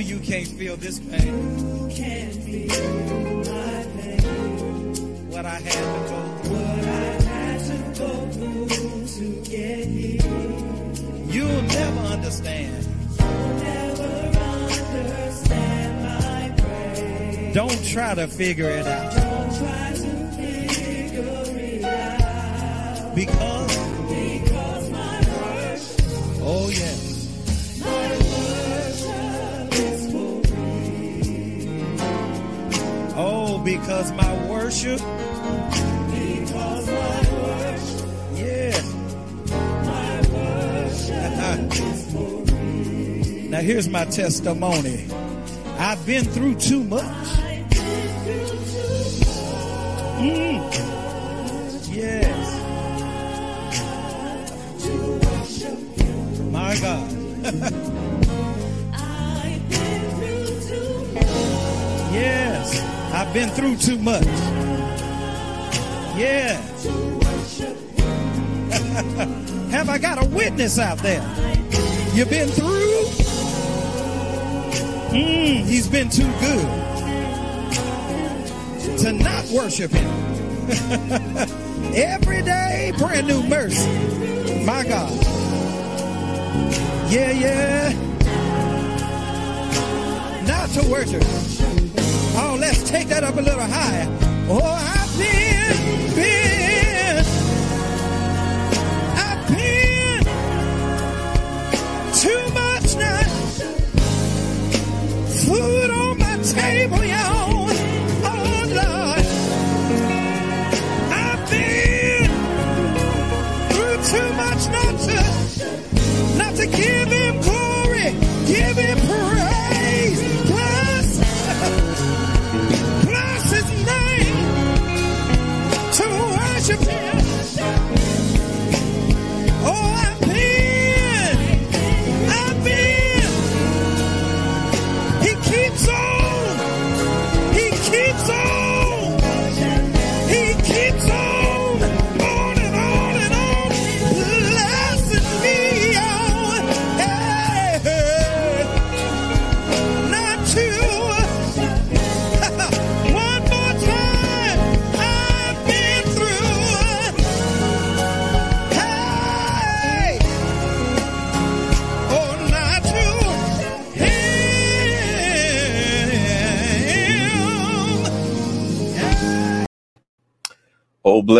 you can't feel this pain. Can't feel my pain. What I had to go through. What I had to go through to get here. You'll never understand. Never understand my pain. Don't try to figure it out. Don't try to figure it out. Because because my worship, Because my worship, yeah. my worship is for me. Now here's my testimony. I've been through too much. I've been through too Mm. Yes. much to worship you. My God. I've been through too much. Yeah. Have I got a witness out there? You've been through? Mm, he's been too good to not worship him. Every day, brand new mercy. My God. Yeah, yeah. Not to worship. Take that up a little higher. Oh, I've been,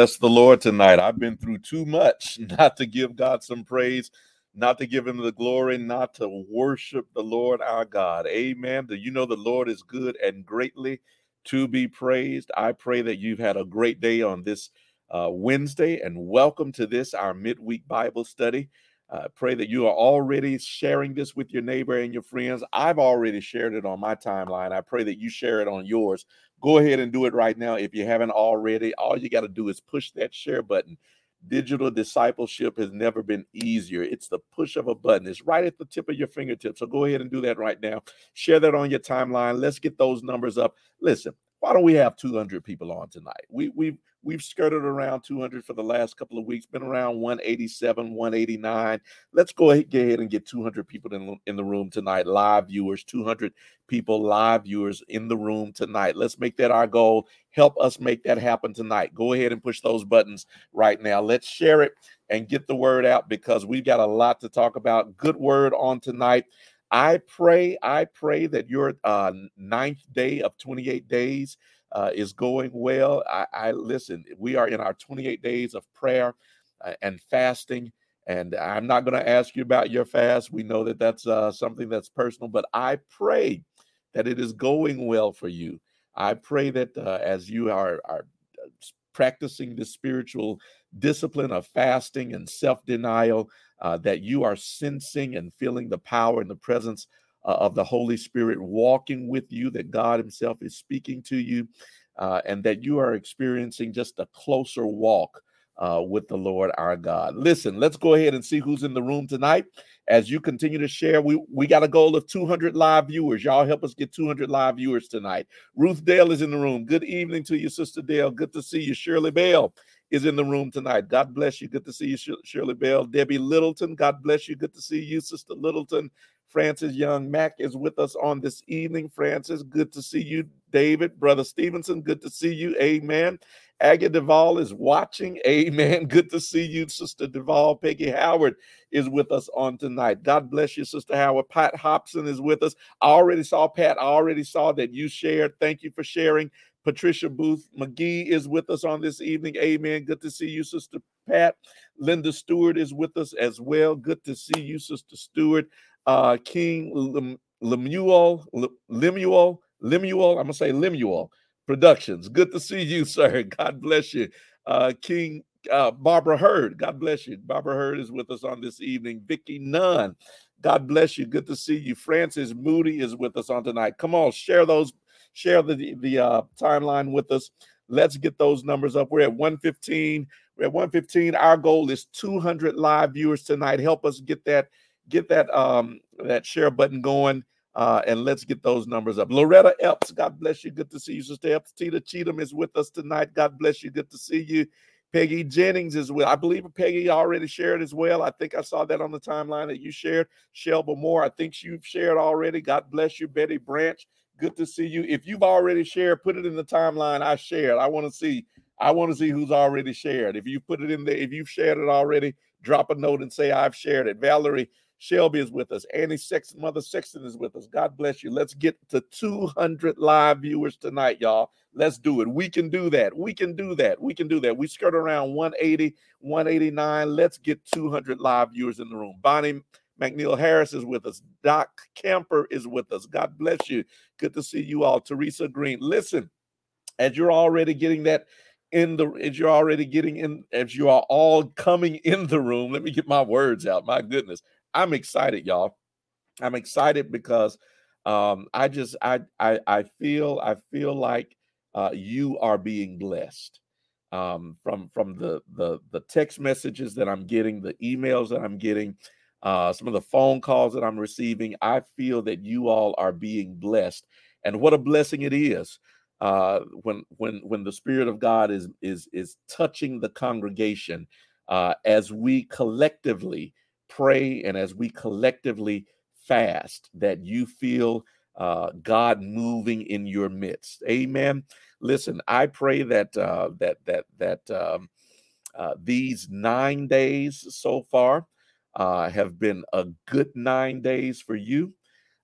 bless the Lord tonight. I've been through too much not to give God some praise, not to give him the glory, not to worship the Lord our God. Amen. Do you know the Lord is good and greatly to be praised? I pray that you've had a great day on this uh, Wednesday and welcome to this, our midweek Bible study. I pray that you are already sharing this with your neighbor and your friends. I've already shared it on my timeline. I pray that you share it on yours. Go ahead and do it right now if you haven't already. All you got to do is push that share button. Digital discipleship has never been easier. It's the push of a button. It's right at the tip of your fingertips. So go ahead and do that right now. Share that on your timeline. Let's get those numbers up. Listen, why don't we have 200 people on tonight? We we've we've skirted around 200 for the last couple of weeks. Been around 187, 189. Let's go ahead, ahead and get 200 people in, in the room tonight. Live viewers, 200 people, live viewers in the room tonight. Let's make that our goal. Help us make that happen tonight. Go ahead and push those buttons right now. Let's share it and get the word out because we've got a lot to talk about. Good word on tonight. I pray, I pray that your uh, ninth day of 28 days uh, is going well. I, I listen. We are in our 28 days of prayer uh, and fasting, and I'm not going to ask you about your fast. We know that that's uh, something that's personal, but I pray that it is going well for you. I pray that uh, as you are are practicing the spiritual discipline of fasting and self denial, uh, that you are sensing and feeling the power and the presence uh, of the Holy Spirit walking with you, that God Himself is speaking to you, uh, and that you are experiencing just a closer walk. Uh, with the Lord our God. Listen, let's go ahead and see who's in the room tonight. As you continue to share, we, we got a goal of 200 live viewers. Y'all help us get 200 live viewers tonight. Ruth Dale is in the room. Good evening to you, Sister Dale. Good to see you. Shirley Bell is in the room tonight. God bless you. Good to see you, Shirley Bell. Debbie Littleton, God bless you. Good to see you, Sister Littleton. Francis Young Mack is with us on this evening. Francis, good to see you. David, Brother Stevenson, good to see you. Amen. Aggie Duvall is watching. Amen. Good to see you, Sister Duvall. Peggy Howard is with us on tonight. God bless you, Sister Howard. Pat Hobson is with us. I already saw Pat. I already saw that you shared. Thank you for sharing. Patricia Booth McGee is with us on this evening. Amen. Good to see you, Sister Pat. Linda Stewart is with us as well. Good to see you, Sister Stewart. Uh, King Lemuel, Lemuel, Lemuel, I'm to say Lemuel Productions. Good to see you, sir. God bless you. Uh, King uh, Barbara Hurd, God bless you. Barbara Hurd is with us on this evening. Vicky Nunn, God bless you. Good to see you. Francis Moody is with us on tonight. Come on, share those share the the uh, timeline with us. Let's get those numbers up. We're at 115. We're at 115. Our goal is 200 live viewers tonight. Help us get that get that um that share button going. Uh, and let's get those numbers up. Loretta Epps, God bless you. Good to see you, Sister Epps. Tita Cheatham is with us tonight. God bless you. Good to see you. Peggy Jennings is with. I believe Peggy already shared as well. I think I saw that on the timeline that you shared. Shelba Moore, I think you've shared already. God bless you. Betty Branch, Good to see you. If you've already shared, put it in the timeline. I shared. I want to see. I want to see who's already shared. If you put it in there, if you've shared it already, drop a note and say I've shared it. Valerie Shelby is with us. Annie Sexton, Mother Sexton is with us. God bless you. Let's get to 200 live viewers tonight, y'all. Let's do it. We can do that. We can do that. We can do that. We skirt around 180, 189. Let's get 200 live viewers in the room. Bonnie McNeil Harris is with us. Doc Camper is with us. God bless you. Good to see you all. Teresa Green. Listen, as you're already getting that in the as you're already getting in as you are all coming in the room. Let me get my words out. My goodness. I'm excited, y'all. I'm excited because um I just I I I feel I feel like uh you are being blessed um from from the the the text messages that I'm getting, the emails that I'm getting uh, some of the phone calls that I'm receiving, I feel that you all are being blessed, and what a blessing it is uh, when when when the Spirit of God is is is touching the congregation uh, as we collectively pray and as we collectively fast. That you feel uh, God moving in your midst. Amen. Listen, I pray that uh, that that that um, uh, these nine days so far uh, have been a good nine days for you,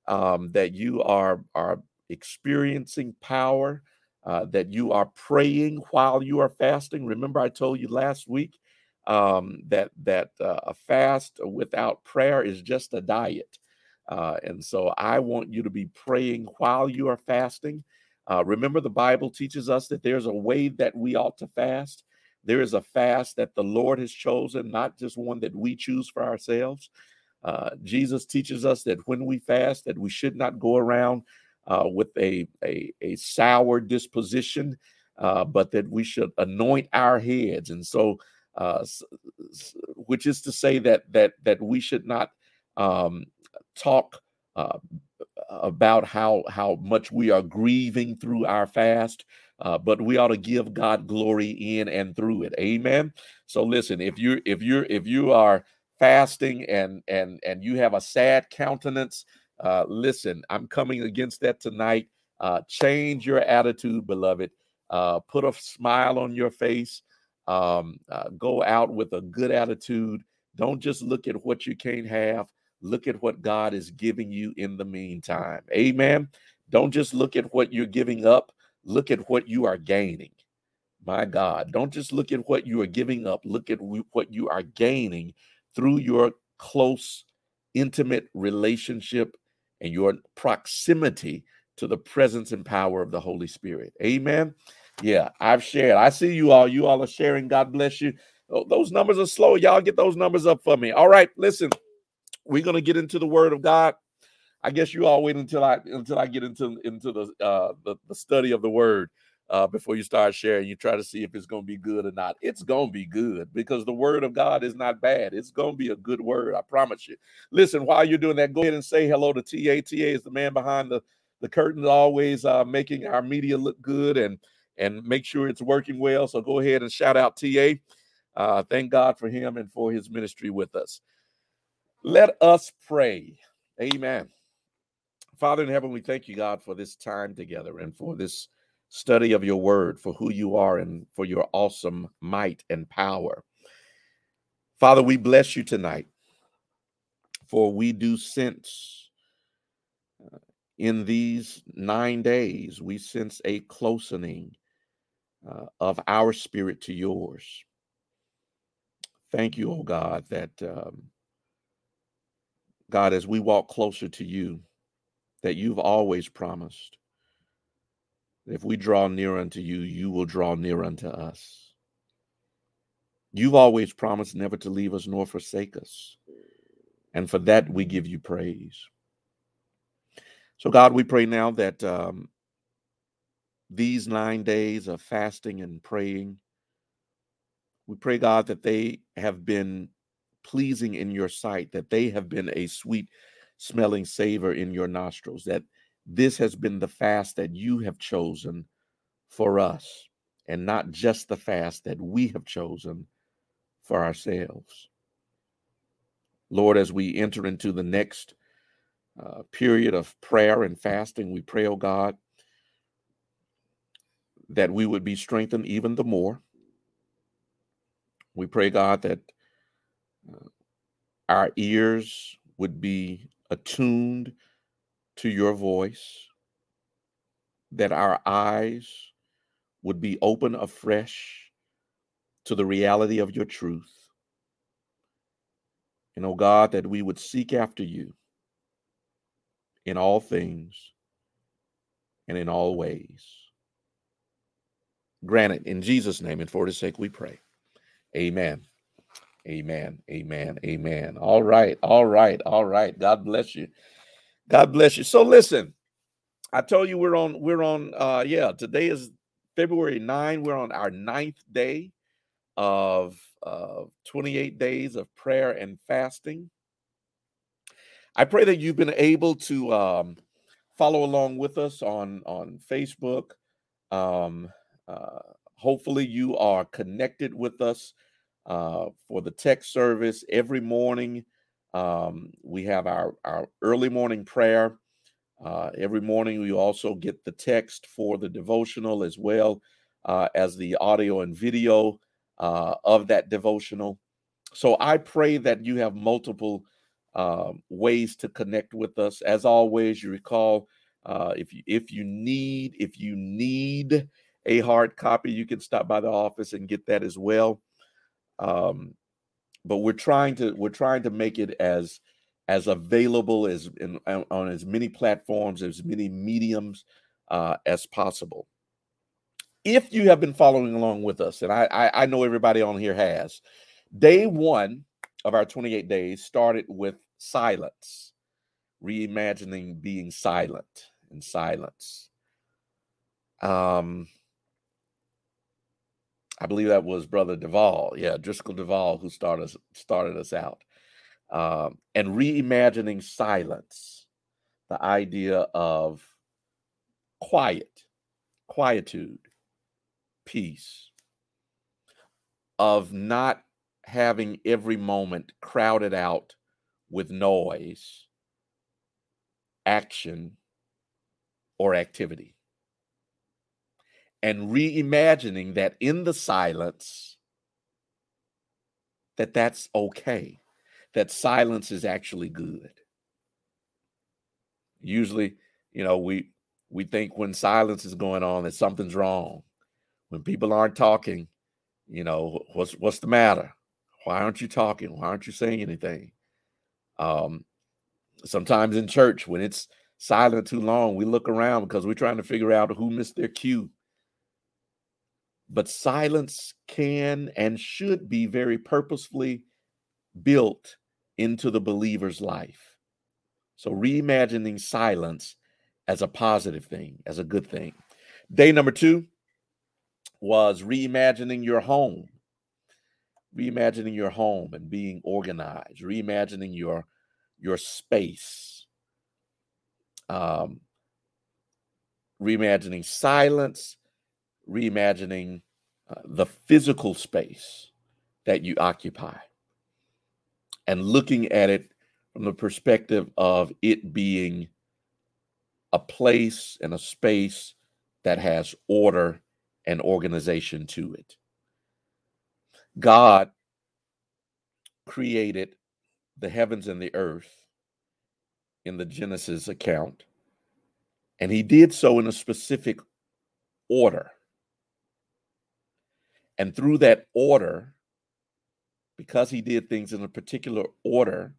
um, that you are, are experiencing power, uh, that you are praying while you are fasting. Remember, I told you last week um, that, that uh, a fast without prayer is just a diet. Uh, and so I want you to be praying while you are fasting. Uh, remember, the Bible teaches us that there's a way that we ought to fast. There is a fast that the Lord has chosen, not just one that we choose for ourselves. Uh, Jesus teaches us that when we fast, that we should not go around uh, with a, a, a sour disposition, uh, but that we should anoint our heads. And so, uh, which is to say that that that we should not um, talk uh, about how how much we are grieving through our fast uh, but we ought to give God glory in and through it. Amen. So listen, if you if you're if you are fasting and and and you have a sad countenance, uh, listen, I'm coming against that tonight. Uh, change your attitude, beloved. Uh, put a smile on your face. Um, uh, go out with a good attitude. Don't just look at what you can't have. Look at what God is giving you in the meantime. Amen. Don't just look at what you're giving up look at what you are gaining. My God, don't just look at what you are giving up, look at what you are gaining through your close, intimate relationship and your proximity to the presence and power of the Holy Spirit. Amen. Yeah, I've shared. I see you all. You all are sharing. God bless you. Oh, those numbers are slow. Y'all get those numbers up for me. All right, listen. We're to get into the word of God. I guess you all wait until I until I get into into the uh the, the study of the word uh before you start sharing. You try to see if it's gonna be good or not. It's gonna be good because the word of God is not bad. It's gonna be a good word, I promise you. Listen, while you're doing that, go ahead and say hello to TA. TA is the man behind the the curtain, always uh making our media look good and and make sure it's working well. So go ahead and shout out TA. Uh, thank God for him and for his ministry with us. Let us pray. Amen. Father in heaven, we thank you, God, for this time together and for this study of your word, for who you are and for your awesome might and power. Father, we bless you tonight, for we do sense uh, in these nine days, we sense a closening uh, of our spirit to yours. Thank you, oh God, that um, God, as we walk closer to you, that you've always promised. that If we draw near unto you, you will draw near unto us. You've always promised never to leave us nor forsake us. And for that, we give you praise. So, God, we pray now that um, these nine days of fasting and praying, we pray, God, that they have been pleasing in your sight, that they have been a sweet smelling savor in your nostrils, that this has been the fast that you have chosen for us, and not just the fast that we have chosen for ourselves. Lord, as we enter into the next uh, period of prayer and fasting, we pray, oh God, that we would be strengthened even the more. We pray, God, that uh, our ears would be attuned to your voice, that our eyes would be open afresh to the reality of your truth. And, oh God, that we would seek after you in all things and in all ways. Granted, in Jesus' name and for his sake we pray. Amen. Amen. Amen. Amen. All right. All right. All right. God bless you. God bless you. So listen, I told you we're on, we're on, uh, yeah, today is February 9. We're on our ninth day of uh, 28 days of prayer and fasting. I pray that you've been able to um, follow along with us on on Facebook. Um, uh, hopefully, you are connected with us uh, for the text service every morning. Um, we have our, our early morning prayer. Uh, every morning, we also get the text for the devotional as well uh, as the audio and video uh, of that devotional. So I pray that you have multiple uh, ways to connect with us. As always, you recall uh, if you if you need if you need a hard copy, you can stop by the office and get that as well. Um, but we're trying to we're trying to make it as as available as in, on as many platforms as many mediums uh, as possible. If you have been following along with us and I, I i know everybody on here has day one of our 28 days started with silence reimagining being silent and silence. Um I believe that was Brother Duvall. Yeah, Driscoll Duvall who started us, started us out. Um, and reimagining silence, the idea of quiet, quietude, peace, of not having every moment crowded out with noise, action, or activity and reimagining that in the silence that that's okay that silence is actually good. Usually you know we we think when silence is going on that something's wrong. When people aren't talking you know what's what's the matter? Why aren't you talking? Why aren't you saying anything? Um sometimes in church when it's silent too long we look around because we're trying to figure out who missed their cue but silence can and should be very purposefully built into the believer's life. So, reimagining silence as a positive thing, as a good thing. Day number two was reimagining your home, reimagining your home and being organized, reimagining your your space, um, reimagining silence reimagining uh, the physical space that you occupy and looking at it from the perspective of it being a place and a space that has order and organization to it. God created the heavens and the earth in the Genesis account, and he did so in a specific order. And through that order, because he did things in a particular order,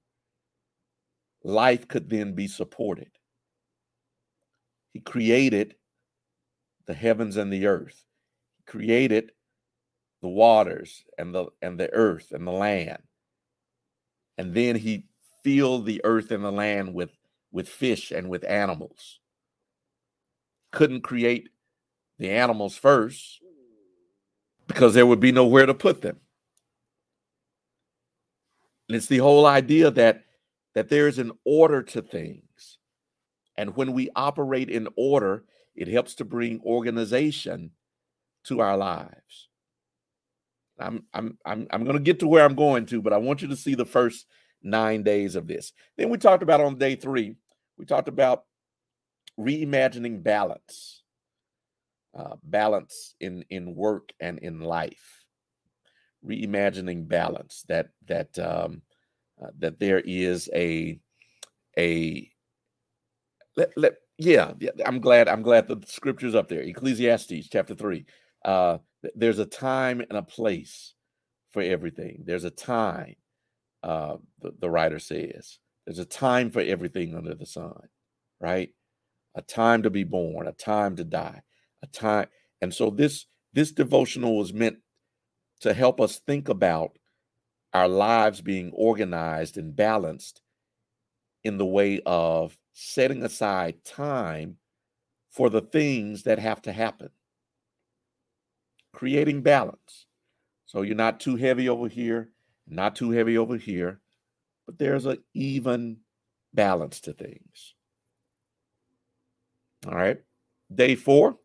life could then be supported. He created the heavens and the earth. He created the waters and the and the earth and the land. And then he filled the earth and the land with with fish and with animals. Couldn't create the animals first because there would be nowhere to put them. And it's the whole idea that that there is an order to things. And when we operate in order, it helps to bring organization to our lives. I'm I'm I'm I'm going to get to where I'm going to, but I want you to see the first 9 days of this. Then we talked about on day 3, we talked about reimagining balance. Uh, balance in in work and in life. Reimagining balance that that um, uh, that there is a a let, let yeah, i'm glad i'm glad the scriptures up there. Ecclesiastes chapter 3 uh there's a time and a place for everything. There's a time uh the, the writer says. There's a time for everything under the sun right? A time to be born a time to die a time and so this this devotional was meant to help us think about our lives being organized and balanced in the way of setting aside time for the things that have to happen. Creating balance. So you're not too heavy over here, not too heavy over here, but there's an even balance to things. All right. Day four.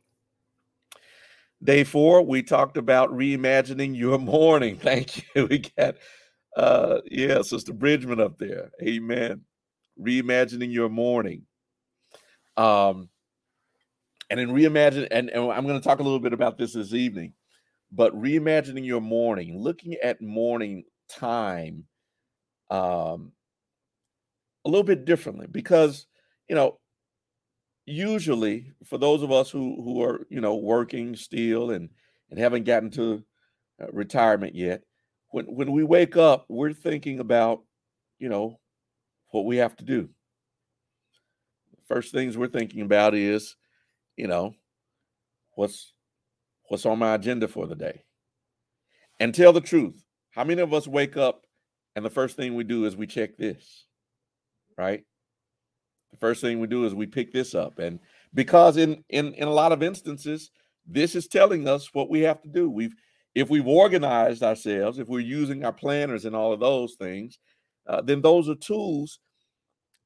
Day four, we talked about reimagining your morning. Thank you. We got uh yeah, Sister Bridgman up there. Amen. Reimagining your morning. Um and in reimagine and, and I'm going to talk a little bit about this this evening, but reimagining your morning, looking at morning time um a little bit differently because you know usually for those of us who who are you know working still and and haven't gotten to uh, retirement yet when when we wake up, we're thinking about, you know, what we have to do. First things we're thinking about is, you know, what's what's on my agenda for the day. And tell the truth. How many of us wake up and the first thing we do is we check this? Right? The first thing we do is we pick this up and because in in in a lot of instances this is telling us what we have to do. We've if we've organized ourselves, if we're using our planners and all of those things, uh, then those are tools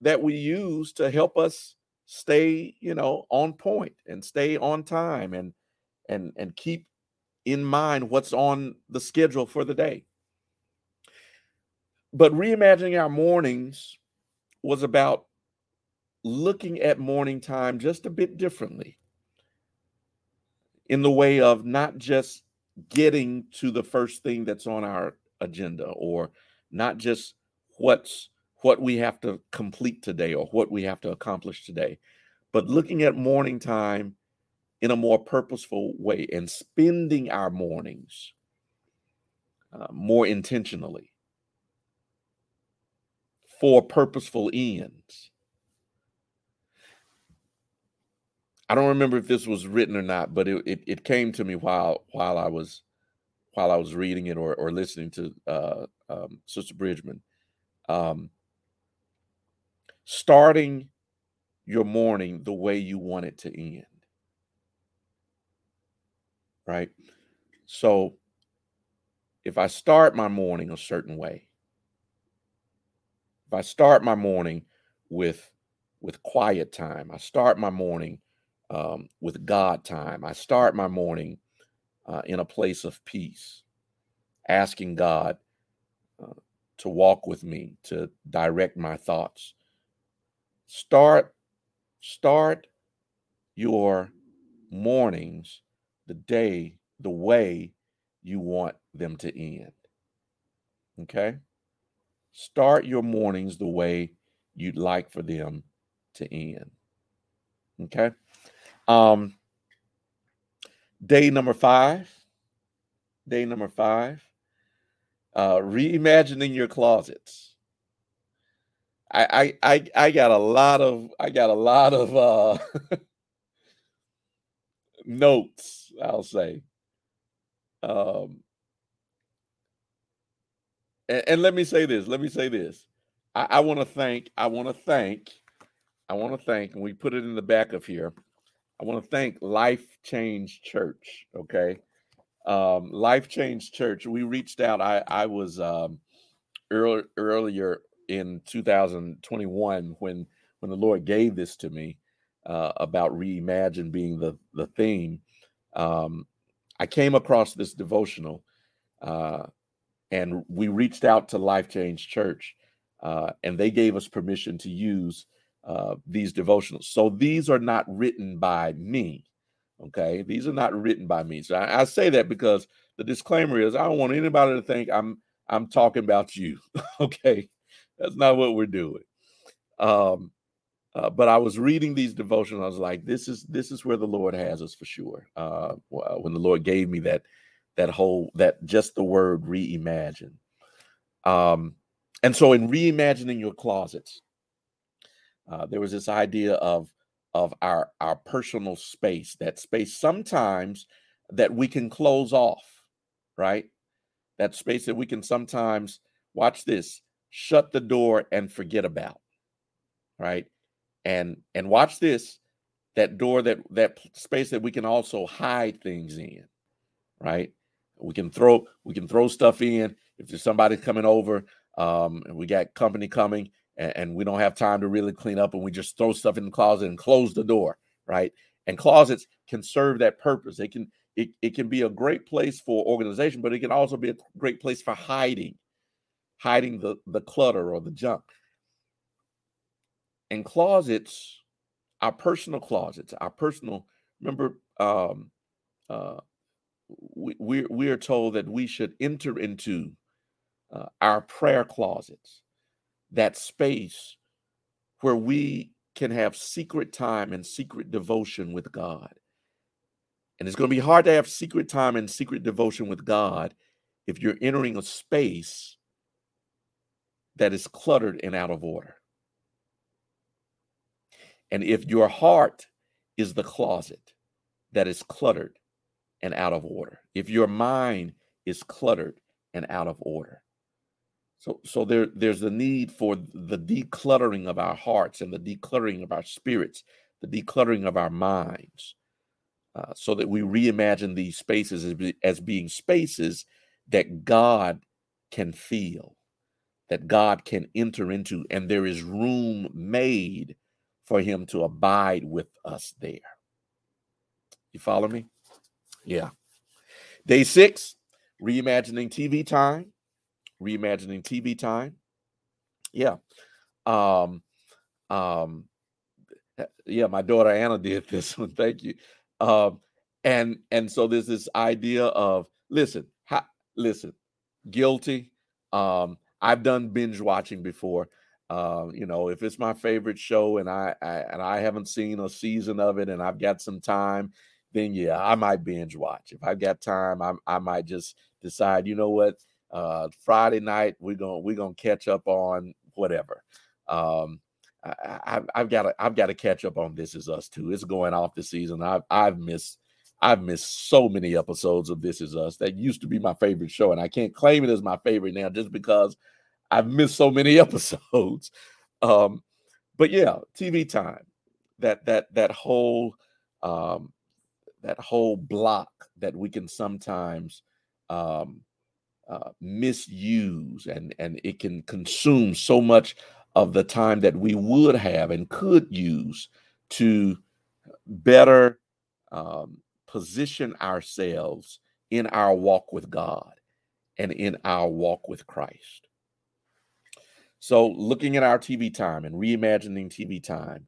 that we use to help us stay, you know, on point and stay on time and and and keep in mind what's on the schedule for the day. But reimagining our mornings was about looking at morning time just a bit differently in the way of not just getting to the first thing that's on our agenda or not just what's what we have to complete today or what we have to accomplish today but looking at morning time in a more purposeful way and spending our mornings uh, more intentionally for purposeful ends I don't remember if this was written or not, but it, it, it came to me while while I was while I was reading it or, or listening to uh, um, Sister Bridgman. Um, starting your morning the way you want it to end. Right? So if I start my morning a certain way, if I start my morning with with quiet time, I start my morning um, with God time. I start my morning uh, in a place of peace, asking God uh, to walk with me, to direct my thoughts. Start start your mornings the day the way you want them to end. Okay? Start your mornings the way you'd like for them to end. Okay? Um day number 5. Day number 5. Uh reimagining your closets. I I I, I got a lot of I got a lot of uh notes, I'll say. Um, and, and let me say this. Let me say this. I, I want to thank. I want to thank. I want to thank, and we put it in the back of here. I want to thank Life Change Church. Okay, um, Life Change Church. We reached out. I I was um, earlier in 2021 when when the Lord gave this to me uh, about reimagine being the the theme. Um, I came across this devotional, uh, and we reached out to Life Change Church, uh, and they gave us permission to use uh, these devotionals. So these are not written by me. Okay, these are not written by me. So I, I say that because the disclaimer is I don't want anybody to think I'm I'm talking about you. okay, that's not what we're doing. Um, uh, but I was reading these devotions. I was like, "This is this is where the Lord has us for sure." Uh, when the Lord gave me that that whole that just the word reimagine, um, and so in reimagining your closets, uh, there was this idea of of our our personal space, that space sometimes that we can close off, right? That space that we can sometimes watch this, shut the door and forget about, right? and and watch this that door that that space that we can also hide things in right we can throw we can throw stuff in if there's somebody coming over um and we got company coming and, and we don't have time to really clean up and we just throw stuff in the closet and close the door right? And closets can serve that purpose. They can it, it can be a great place for organization but it can also be a great place for hiding hiding the the clutter or the junk. And closets, our personal closets, our personal. Remember, um, uh, we we we are told that we should enter into uh, our prayer closets, that space where we can have secret time and secret devotion with God. And it's going to be hard to have secret time and secret devotion with God if you're entering a space that is cluttered and out of order. And if your heart is the closet that is cluttered and out of order, if your mind is cluttered and out of order, so, so there, there's a need for the decluttering of our hearts and the decluttering of our spirits, the decluttering of our minds, uh, so that we reimagine these spaces as, as being spaces that God can feel, that God can enter into, and there is room made for him to abide with us there. You follow me? Yeah. Day six, reimagining TV time. Reimagining TV time. Yeah. Um, um, yeah, my daughter Anna did this one. Thank you. Um, and and so there's this idea of listen, ha, listen, guilty. Um, I've done binge watching before. Uh, you know, if it's my favorite show and I, I and I haven't seen a season of it and I've got some time, then yeah, I might binge watch. If I've got time, I I might just decide, you know what, uh, Friday night we're gonna we're gonna catch up on whatever. Um, I, have got to I've got to catch up on This Is Us too. It's going off the season. I've I've missed I've missed so many episodes of This Is Us. That used to be my favorite show, and I can't claim it as my favorite now just because I've missed so many episodes. Um, but yeah, TV time. That that that whole um, that whole block that we can sometimes um, uh, misuse, and and it can consume so much of the time that we would have and could use to better um, position ourselves in our walk with God and in our walk with Christ. So, looking at our TV time and reimagining TV time,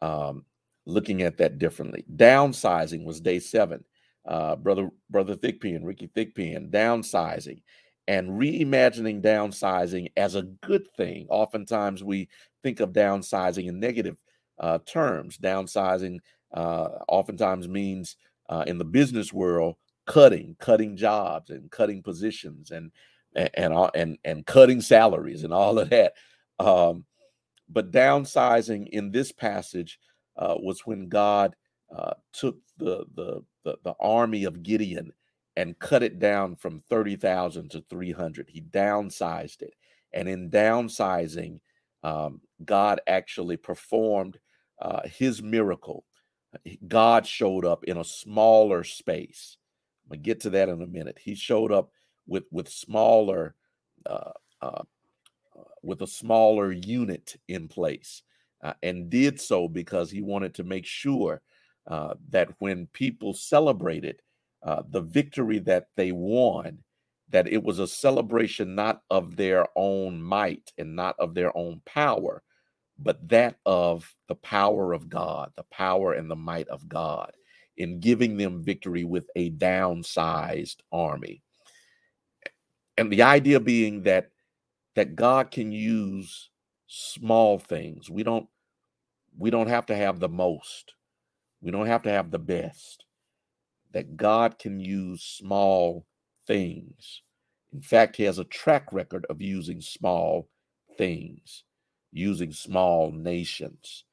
um, looking at that differently. Downsizing was day seven. Uh, brother, brother Thigpen, Ricky Thigpen, downsizing and reimagining downsizing as a good thing. Oftentimes, we think of downsizing in negative uh, terms. Downsizing uh, oftentimes means uh, in the business world cutting, cutting jobs and cutting positions and and and and, and cutting salaries and all of that. Um, but downsizing in this passage uh, was when God uh, took the, the the the army of Gideon and cut it down from thirty thousand to three hundred. He downsized it, and in downsizing, um, God actually performed uh, His miracle. God showed up in a smaller space. I'm gonna get to that in a minute. He showed up with with smaller uh, uh, with a smaller unit in place, uh, and did so because he wanted to make sure uh, that when people celebrated uh, the victory that they won, that it was a celebration not of their own might and not of their own power, but that of the power of God, the power and the might of God in giving them victory with a downsized army. And the idea being that that God can use small things. We don't we don't have to have the most. We don't have to have the best. That God can use small things. In fact, he has a track record of using small things using small nations,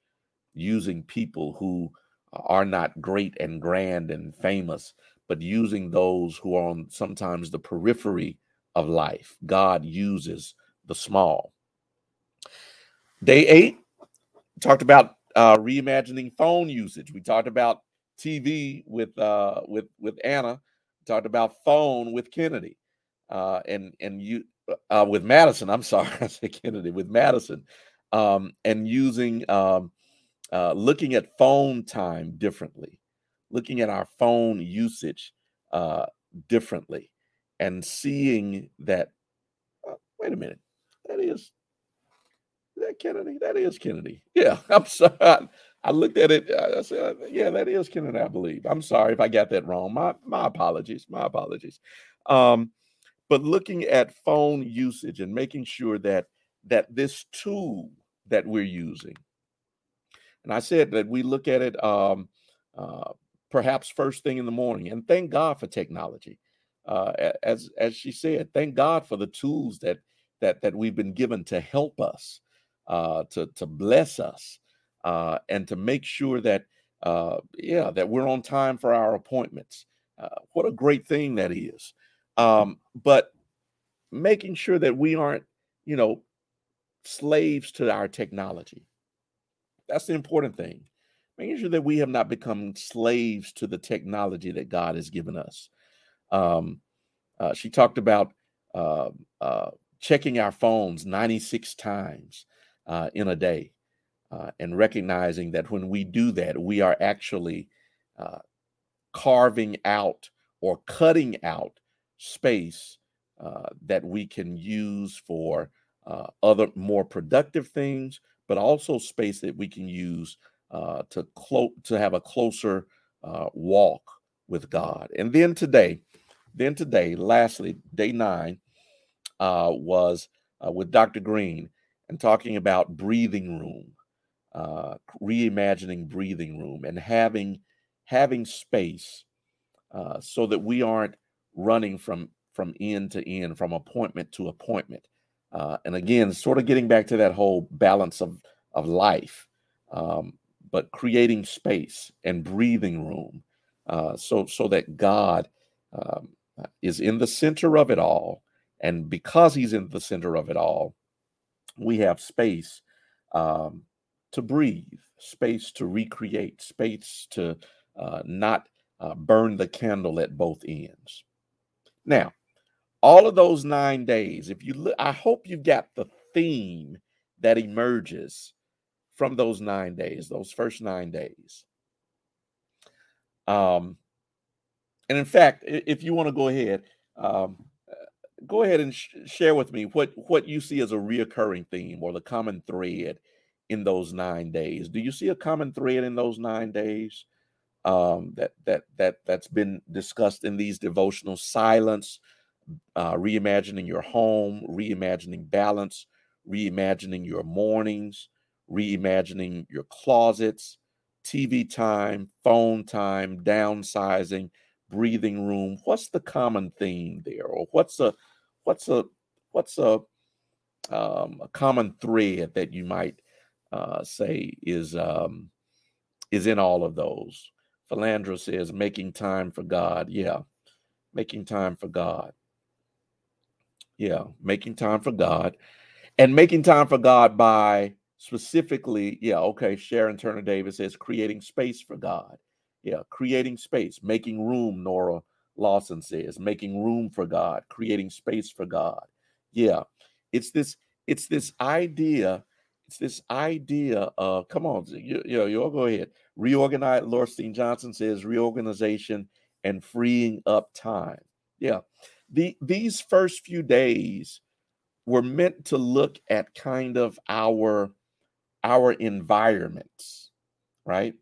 using people who are not great and grand and famous, but using those who are on sometimes the periphery of life. God uses the small. Day eight talked about uh, reimagining phone usage. We talked about TV with uh, with with Anna. We talked about phone with Kennedy, uh, and and you uh, with Madison. I'm sorry, I said Kennedy with Madison um, and using um, uh, looking at phone time differently, looking at our phone usage uh, differently, and seeing that. Uh, wait a minute, that is that Kennedy. That is Kennedy. Yeah, I'm sorry. I, looked at it. I said, "Yeah, that is Kennedy." I believe. I'm sorry if I got that wrong. My my apologies. My apologies. Um, but looking at phone usage and making sure that that this tool that we're using. And I said that we look at it um, uh, perhaps first thing in the morning, and thank God for technology. Uh, as as she said, thank God for the tools that that that we've been given to help us, uh, to to bless us, uh, and to make sure that uh, yeah that we're on time for our appointments. Uh, what a great thing that is. Um, but making sure that we aren't, you know, slaves to our technology. That's the important thing. Making sure that we have not become slaves to the technology that God has given us. Um, uh, she talked about uh, checking our phones 96 times uh, in a day uh, and recognizing that when we do that, we are actually uh, carving out or cutting out space that we can use for uh, other more productive things, but also space that we can use uh, to clo- to have a closer uh, walk with God. And then today, then today, lastly, day nine uh, was uh, with Dr. Green and talking about breathing room, uh, reimagining breathing room, and having having space uh, so that we aren't running from from end to end, from appointment to appointment, uh, and again, sort of getting back to that whole balance of of life, um, but creating space and breathing room, uh, so so that God um, is in the center of it all, and because He's in the center of it all, we have space um, to breathe, space to recreate, space to uh, not uh, burn the candle at both ends. Now, all of those nine days, if you look, I hope you got the theme that emerges from those nine days, those first nine days. Um, and in fact, if you want to go ahead, um, go ahead and sh- share with me what what you see as a reoccurring theme or the common thread in those nine days. Do you see a common thread in those nine days um, that that that that's been discussed in these devotional silence, uh, reimagining your home, reimagining balance, reimagining your mornings, reimagining your closets, TV time, phone time, downsizing, breathing room. What's the common theme there, or what's a what's a what's a um, a common thread that you might uh, say is um, is in all of those? Philandra says, making time for God. Yeah, making time for God. Yeah, making time for God, and making time for God by specifically, yeah, okay. Sharon Turner Davis says creating space for God. Yeah, creating space, making room. Nora Lawson says making room for God, creating space for God. Yeah, it's this. It's this idea. It's this idea of come on, you, you, you all go ahead. Reorganize. Lorstein Johnson says reorganization and freeing up time. Yeah, the these first few days were meant to look at kind of our our environments, right?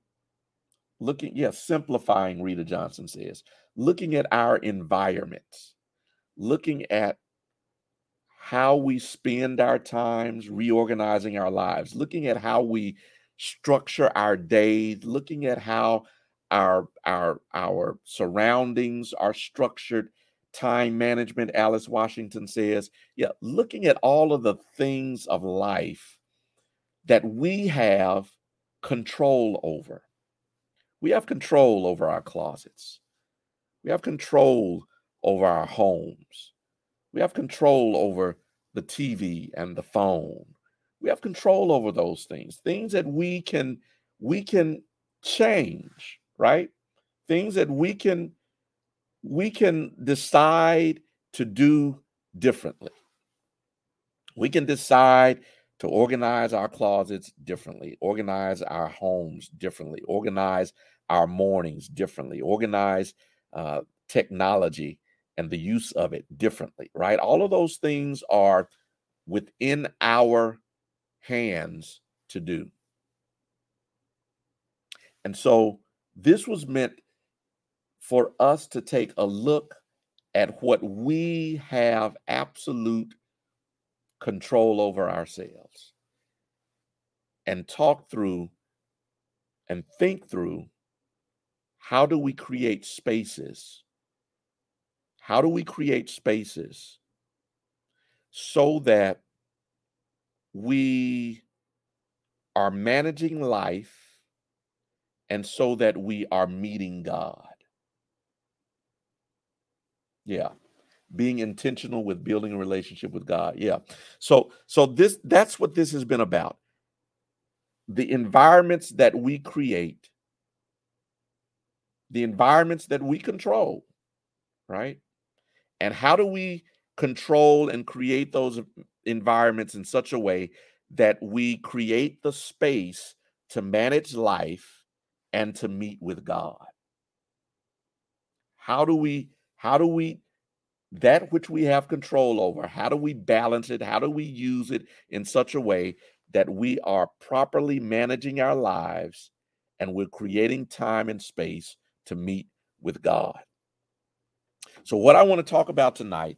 Looking, yes, yeah, simplifying, Rita Johnson says, looking at our environments, looking at how we spend our times, reorganizing our lives, looking at how we structure our days, looking at how our our our surroundings are structured, time management, Alice Washington says, yeah, looking at all of the things of life that we have control over. We have control over our closets. We have control over our homes. We have control over the TV and the phone. We have control over those things. Things that we can we can change, right? Things that we can we can decide to do differently. We can decide to organize our closets differently, organize our homes differently, organize our mornings differently, organize uh, technology and the use of it differently, right? All of those things are within our hands to do. And so this was meant for us to take a look at what we have absolute control over ourselves and talk through and think through how do we create spaces? How do we create spaces so that we are managing life and so that we are meeting God? Yeah being intentional with building a relationship with God. Yeah. So so this that's what this has been about. The environments that we create, the environments that we control, right? And how do we control and create those environments in such a way that we create the space to manage life and to meet with God? How do we how do we that which we have control over, how do we balance it? How do we use it in such a way that we are properly managing our lives and we're creating time and space to meet with God? So, what I want to talk about tonight,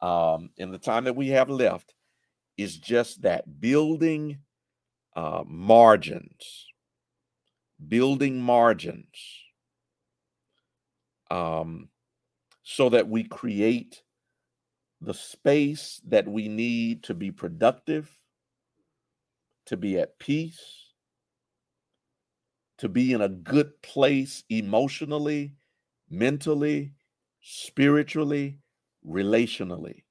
um, in the time that we have left, is just that building uh, margins, building margins. Um, so that we create the space that we need to be productive, to be at peace, to be in a good place emotionally, mentally, spiritually, relationally.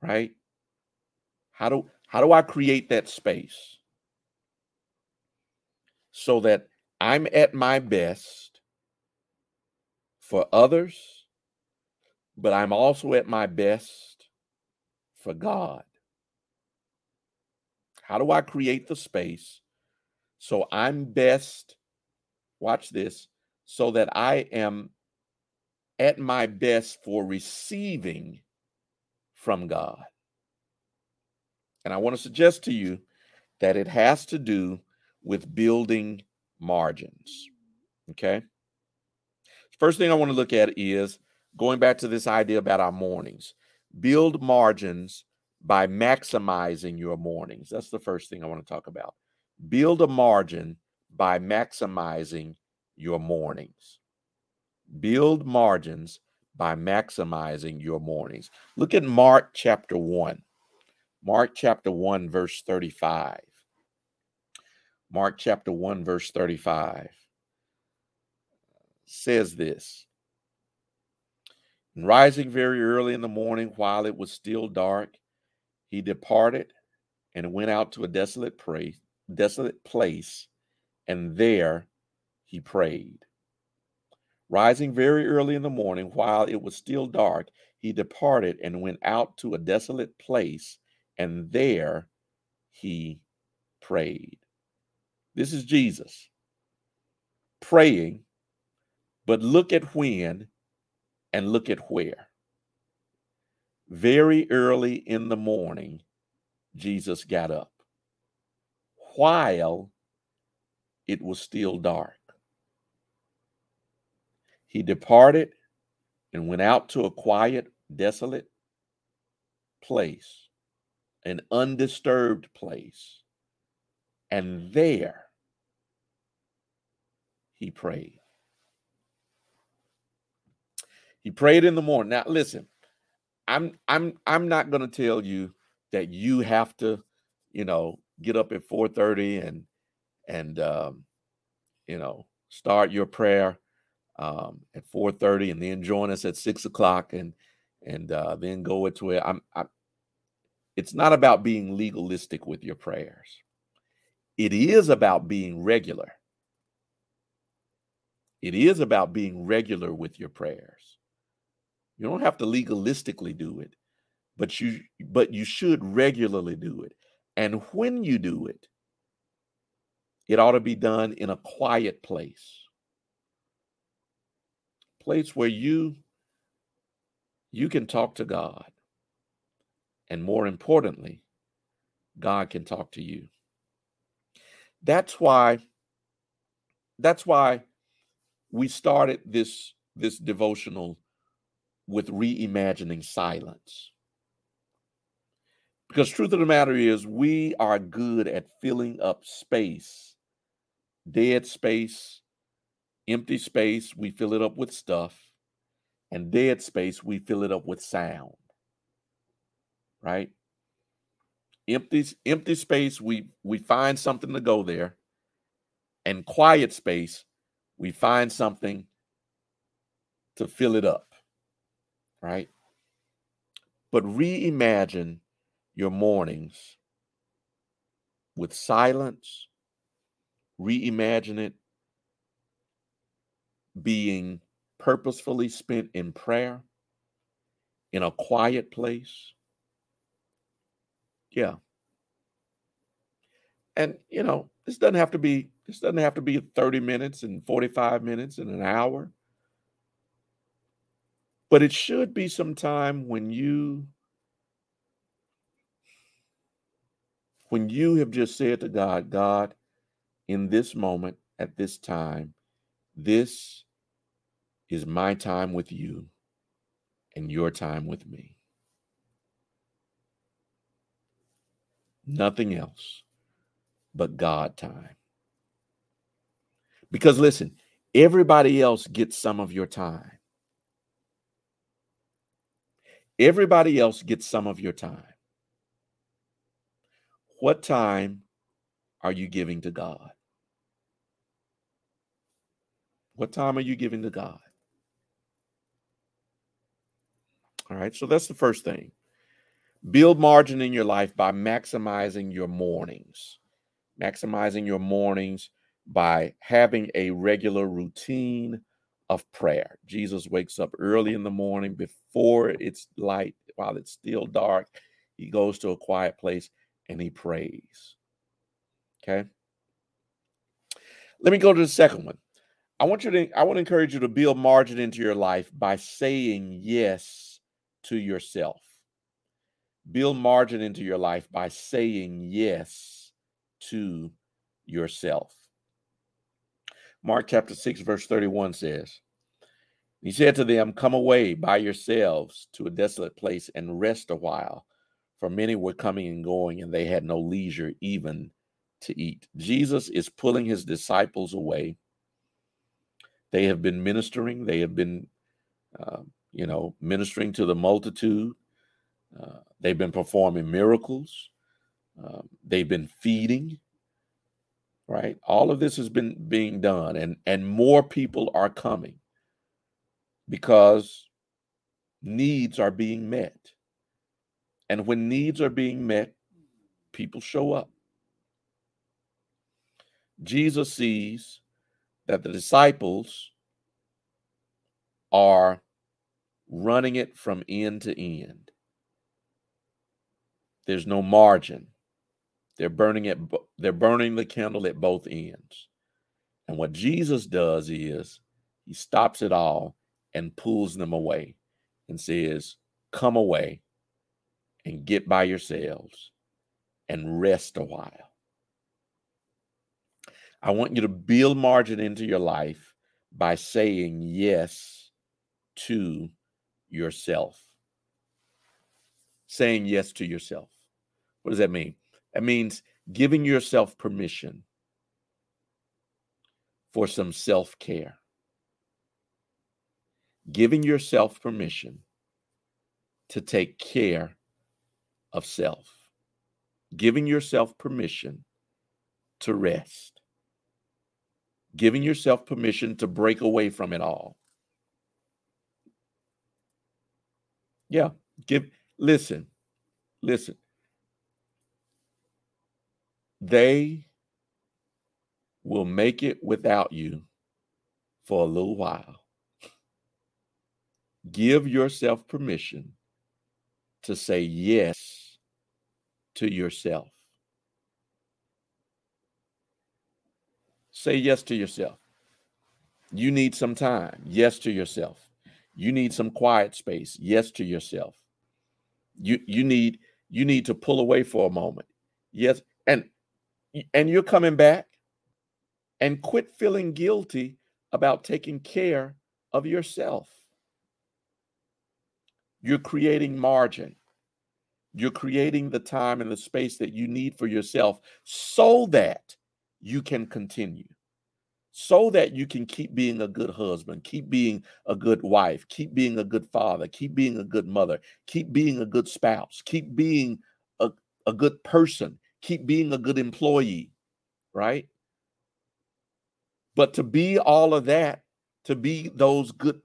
Right? How do how do I create that space so that I'm at my best for others, but I'm also at my best for God. How do I create the space so I'm best? Watch this so that I am at my best for receiving from God. And I want to suggest to you that it has to do with building margins. Okay. First thing I want to look at is going back to this idea about our mornings. Build margins by maximizing your mornings. That's the first thing I want to talk about. Build a margin by maximizing your mornings. Build margins by maximizing your mornings. Look at Mark chapter 1. Mark chapter 1, verse 35. Mark chapter 1, verse 35 says this Rising very early in the morning while it was still dark, he departed and went out to a desolate place, desolate place, and there he prayed. Rising very early in the morning while it was still dark, he departed and went out to a desolate place, and there he prayed. This is Jesus praying but look at when and look at where. Very early in the morning, Jesus got up while it was still dark. He departed and went out to a quiet, desolate place, an undisturbed place, and there he prayed. He prayed in the morning. Now listen, I'm I'm I'm not going to tell you that you have to, you know, get up at 4:30 and and um, you know start your prayer um, at 4:30 and then join us at six o'clock and and uh, then go into it. I'm, I'm it's not about being legalistic with your prayers. It is about being regular. It is about being regular with your prayers. You don't have to legalistically do it, but you but you should regularly do it. And when you do it, it ought to be done in a quiet place. Place where you you can talk to God. And more importantly, God can talk to you. That's why that's why we started this this devotional with reimagining silence. Because truth of the matter is, we are good at filling up space, dead space, empty space, we fill it up with stuff, and dead space, we fill it up with sound. Right? Empty, empty space, we we find something to go there, and quiet space, we find something to fill it up right? But reimagine your mornings with silence, reimagine it being purposefully spent in prayer in a quiet place. Yeah. And you know, this doesn't have to be this doesn't have to be 30 minutes and 45 minutes and an hour. But it should be some time when you when you have just said to God, God, in this moment, at this time, this is my time with you and your time with me. Nothing else but God time. Because listen, everybody else gets some of your time. Everybody else gets some of your time. What time are you giving to God? What time are you giving to God? All right, so that's the first thing. Build margin in your life by maximizing your mornings. Maximizing your mornings by having a regular routine of prayer. Jesus wakes up early in the morning before it's light, while it's still dark. He goes to a quiet place and he prays. Okay. Let me go to the second one. I want you to I want to encourage you to build margin into your life by saying yes to yourself. Build margin into your life by saying yes to yourself. Mark chapter 6, verse 31 says, He said to them, Come away by yourselves to a desolate place and rest a while, for many were coming and going, and they had no leisure even to eat. Jesus is pulling his disciples away. They have been ministering, they have been, uh, you know, ministering to the multitude. Uh, they've been performing miracles. Um, they've been feeding right all of this has been being done and and more people are coming because needs are being met and when needs are being met people show up jesus sees that the disciples are running it from end to end there's no margin they're burning it. They're burning the candle at both ends. And what Jesus does is he stops it all and pulls them away and says, Come away and get by yourselves and rest a while. I want you to build margin into your life by saying yes to yourself. Saying yes to yourself. What does that mean? That means giving yourself permission for some self care. Giving yourself permission to take care of self. Giving yourself permission to rest. Giving yourself permission to break away from it all. Yeah, give listen. Listen. They will make it without you for a little while. Give yourself permission to say yes to yourself. Say yes to yourself. You need some time. Yes to yourself. You need some quiet space. Yes to yourself. You you need you need to pull away for a moment. Yes, and and you're coming back and quit feeling guilty about taking care of yourself. You're creating margin. You're creating the time and the space that you need for yourself so that you can continue, so that you can keep being a good husband, keep being a good wife, keep being a good father, keep being a good mother, keep being a good spouse, keep being a, a good person, keep being a good employee, right? But to be all of that, to be those good,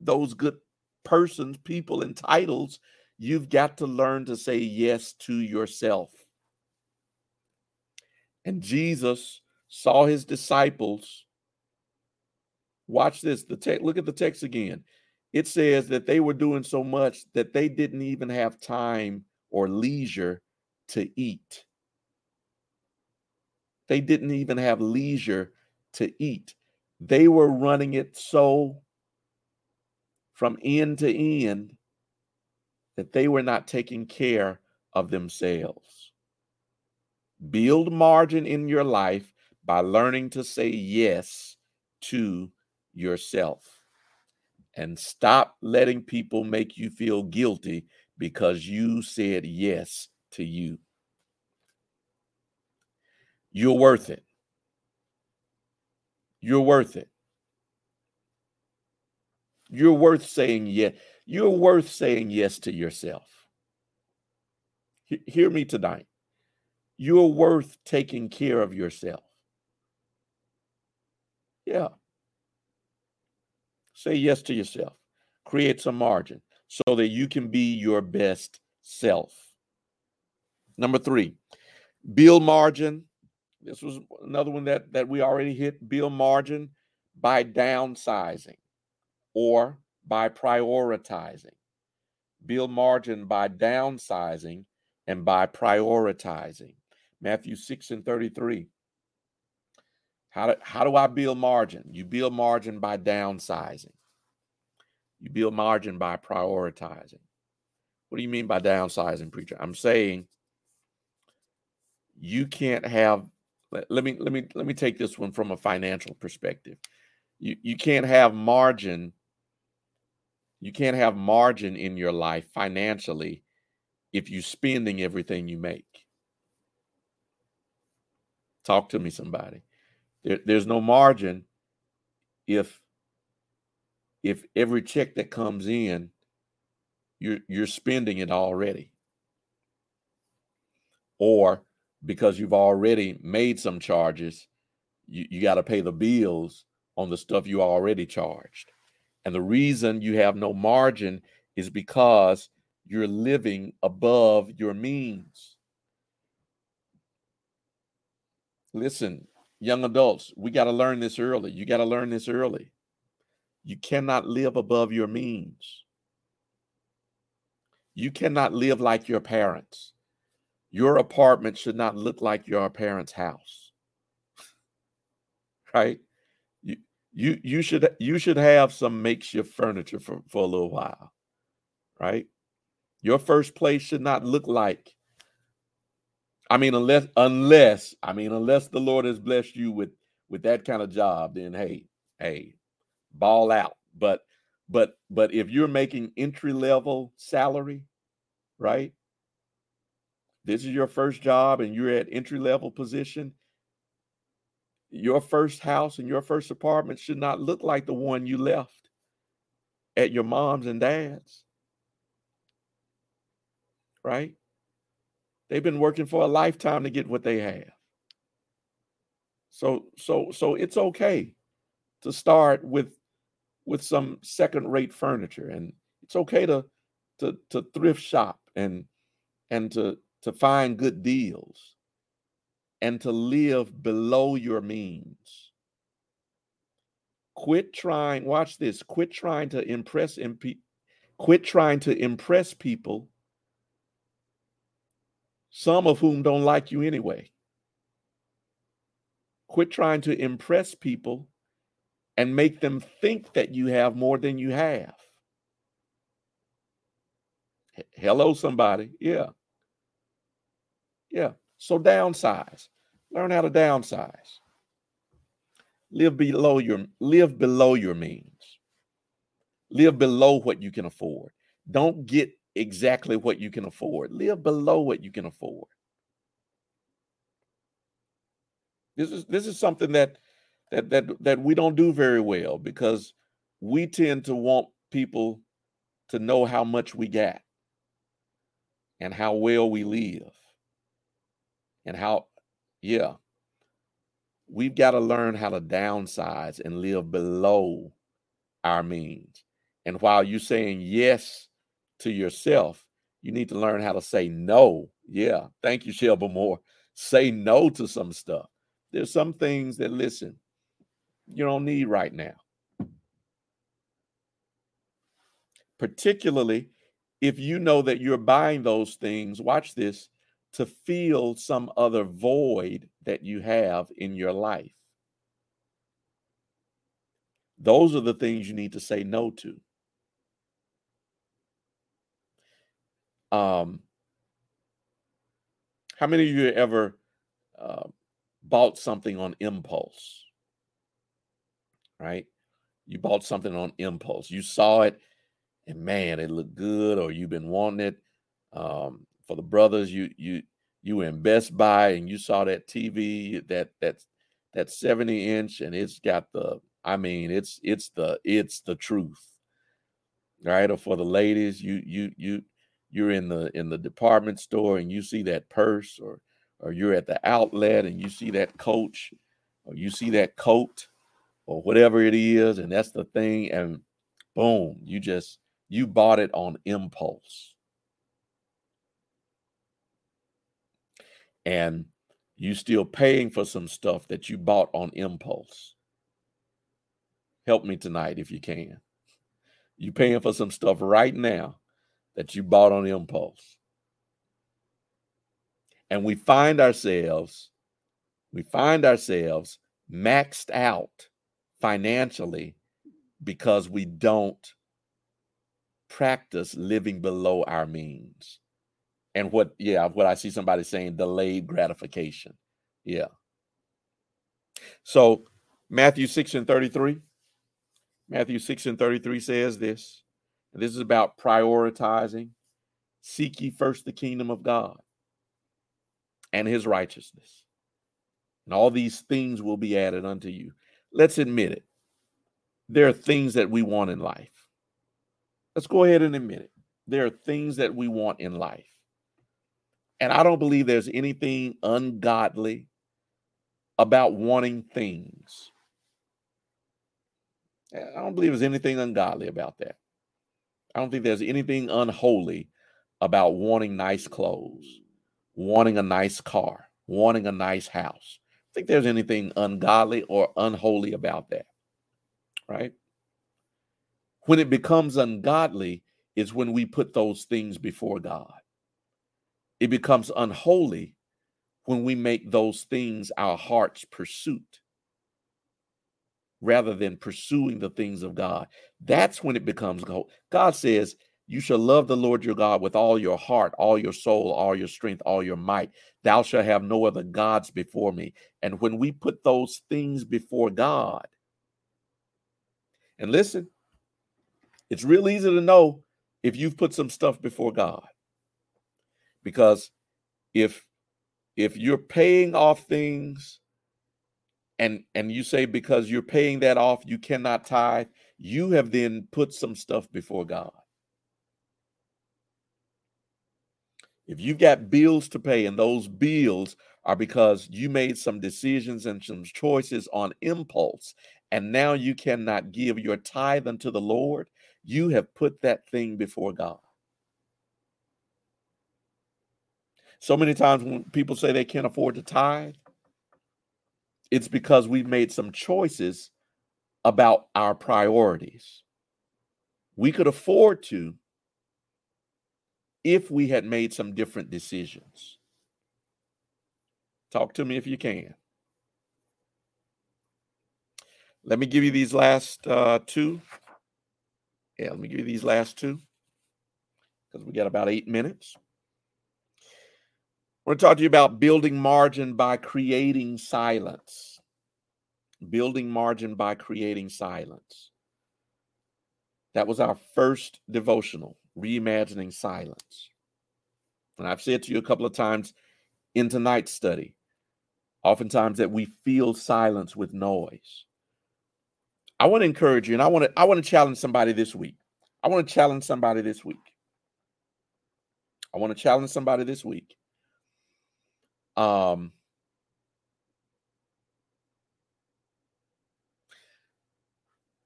those good persons, people, and titles, you've got to learn to say yes to yourself. And Jesus saw his disciples. Watch this. The text, look at the text again. It says that they were doing so much that they didn't even have time or leisure to eat. They didn't even have leisure to eat. They were running it so from end to end that they were not taking care of themselves. Build margin in your life by learning to say yes to yourself. And stop letting people make you feel guilty because you said yes to you. You're worth it. You're worth it. You're worth saying yes. You're worth saying yes to yourself. H- hear me tonight. You're worth taking care of yourself. Yeah. Say yes to yourself. Create some margin so that you can be your best self. Number three, build margin this was another one that that we already hit. Build margin by downsizing or by prioritizing. Build margin by downsizing and by prioritizing. Matthew 6 and 33. How do, how do I build margin? You build margin by downsizing. You build margin by prioritizing. What do you mean by downsizing, preacher? I'm saying you can't have let, let me let me let me take this one from a financial perspective. You you can't have margin you can't have margin in your life financially if you're spending everything you make. Talk to me, somebody. There, there's no margin if if every check that comes in, you're you're spending it already. Or because you've already made some charges, you, you got to pay the bills on the stuff you already charged. And the reason you have no margin is because you're living above your means. Listen, young adults, we got to learn this early. You got to learn this early. You cannot live above your means. You cannot live like your parents. Your apartment should not look like your parents' house. right? You you should you should have some makeshift furniture for, for a little while. Right? Your first place should not look like I mean, unless unless I mean, unless the Lord has blessed you with with that kind of job, then hey, hey, ball out. But but but if you're making entry level salary, right? This is your first job and you're at entry level position. Your first house and your first apartment should not look like the one you left at your mom's and dad's. Right? They've been working for a lifetime to get what they have. So so so it's okay to start with with some second rate furniture and it's okay to to to thrift shop and and to to find good deals and to live below your means. Quit trying, watch this, quit trying to impress imp- quit trying to impress people some of whom don't like you anyway. Quit trying to impress people and make them think that you have more than you have. Hello, somebody. Yeah. Yeah. So downsize. Learn how to downsize. Live below your live below your means. Live below what you can afford. Don't get exactly what you can afford. Live below what you can afford. This is this is something that that that that we don't do very well because we tend to want people to know how much we got and how well we live and how yeah we've got to learn how to downsize and live below our means and while you're saying yes to yourself, you need to learn how to say no. Yeah. Thank you, Shelby Moore. Say no to some stuff. There's some things that, listen, you don't need right now. Particularly if you know that you're buying those things, watch this, to fill some other void that you have in your life. Those are the things you need to say no to. Um, how many of you ever uh, bought something on impulse? Right? You bought something on impulse. You saw it, and man, it looked good, or you've been wanting it. Um, for the brothers, you you you were in Best Buy and you saw that TV that that's that 70 inch, and it's got the I mean, it's it's the it's the truth. Right? Or for the ladies, you you you you're in the in the department store and you see that purse or or you're at the outlet and you see that coach or you see that coat or whatever it is and that's the thing and boom you just you bought it on impulse and you still paying for some stuff that you bought on impulse help me tonight if you can you paying for some stuff right now that you bought on impulse. And we find ourselves, we find ourselves maxed out financially because we don't practice living below our means. And what, yeah, what I see somebody saying delayed gratification. Yeah. So Matthew 6 and 33. Matthew 6 and 33 says this. And this is about prioritizing. Seek ye first the kingdom of God and his righteousness. And all these things will be added unto you. Let's admit it. There are things that we want in life. Let's go ahead and admit it. There are things that we want in life. And I don't believe there's anything ungodly about wanting things. I don't believe there's anything ungodly about that. I don't think there's anything unholy about wanting nice clothes, wanting a nice car, wanting a nice house. I think there's anything ungodly or unholy about that. Right? When it becomes ungodly is when we put those things before God. It becomes unholy when we make those things our heart's pursuit rather than pursuing the things of God. That's when it becomes God says, You shall love the Lord your God with all your heart, all your soul, all your strength, all your might. Thou shalt have no other gods before me. And when we put those things before God, and listen, it's real easy to know if you've put some stuff before God. Because if if you're paying off things and and you say because you're paying that off you cannot tithe you have then put some stuff before god. If you've got bills to pay and those bills are because you made some decisions and some choices on impulse and now you cannot give your tithe unto the lord you have put that thing before god so many times when people say they can't afford to tithe it's because we've made some choices about our priorities. We could afford to if we had made some different decisions. Talk to me if you can. Let me give you these last uh, two. Yeah, let me give you these last two because we got about eight minutes. I want to talk to you about building margin by creating silence. Building margin by creating silence. That was our first devotional, reimagining silence. And I've said to you a couple of times in tonight's study, oftentimes that we feel silence with noise. I want to encourage you, and I want to I want to challenge somebody this week. I want to challenge somebody this week. I want to challenge somebody this week um,